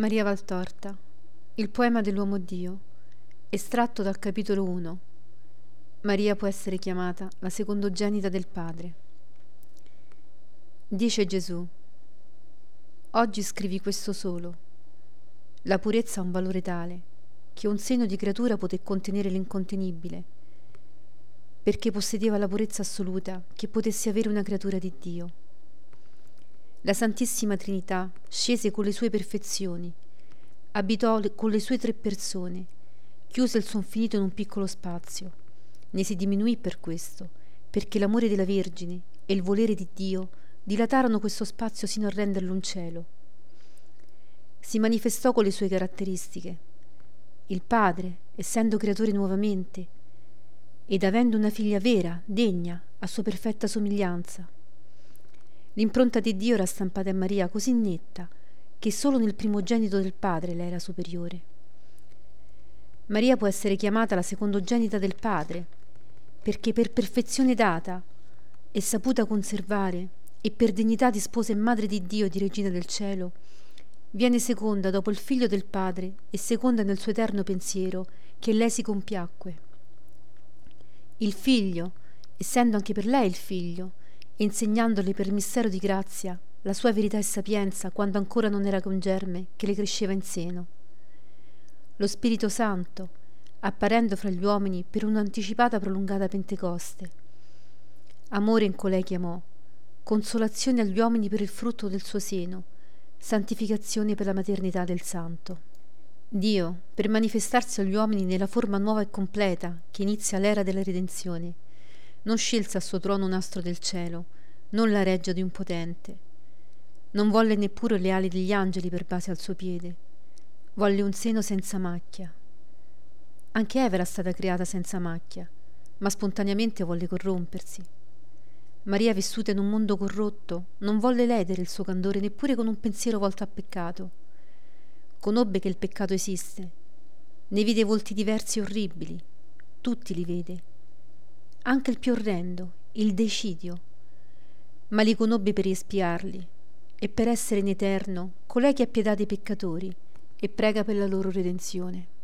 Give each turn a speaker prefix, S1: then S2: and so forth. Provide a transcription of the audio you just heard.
S1: Maria Valtorta, il poema dell'uomo Dio, estratto dal capitolo 1. Maria può essere chiamata la secondogenita del Padre. Dice Gesù, oggi scrivi questo solo. La purezza ha un valore tale che un seno di creatura poté contenere l'incontenibile, perché possedeva la purezza assoluta che potesse avere una creatura di Dio. La Santissima Trinità scese con le sue perfezioni, abitò con le sue tre persone, chiuse il suo infinito in un piccolo spazio. Ne si diminuì per questo, perché l'amore della Vergine e il volere di Dio dilatarono questo spazio sino a renderlo un cielo. Si manifestò con le sue caratteristiche. Il Padre, essendo creatore nuovamente, ed avendo una figlia vera, degna, a sua perfetta somiglianza, L'impronta di Dio era stampata a Maria così netta che solo nel primogenito del Padre le era superiore. Maria può essere chiamata la secondogenita del Padre, perché per perfezione data e saputa conservare e per dignità di sposa e madre di Dio e di regina del cielo, viene seconda dopo il figlio del Padre e seconda nel suo eterno pensiero che lei si compiacque. Il figlio, essendo anche per lei il figlio, insegnandole per mistero di grazia la sua verità e sapienza quando ancora non era con germe che le cresceva in seno. Lo Spirito Santo, apparendo fra gli uomini per un'anticipata prolungata Pentecoste. Amore in colei chiamò, consolazione agli uomini per il frutto del suo seno, santificazione per la maternità del Santo. Dio, per manifestarsi agli uomini nella forma nuova e completa che inizia l'era della redenzione, non scelse al suo trono un astro del cielo, non la reggia di un potente. Non volle neppure le ali degli angeli per base al suo piede. Volle un seno senza macchia. Anche Eva era stata creata senza macchia, ma spontaneamente volle corrompersi. Maria, vissuta in un mondo corrotto, non volle ledere il suo candore neppure con un pensiero volto a peccato. Conobbe che il peccato esiste. Ne vide volti diversi e orribili. Tutti li vede anche il più orrendo, il decidio. Ma li conobbe per espiarli e per essere in eterno colei che ha pietà dei peccatori e prega per la loro redenzione.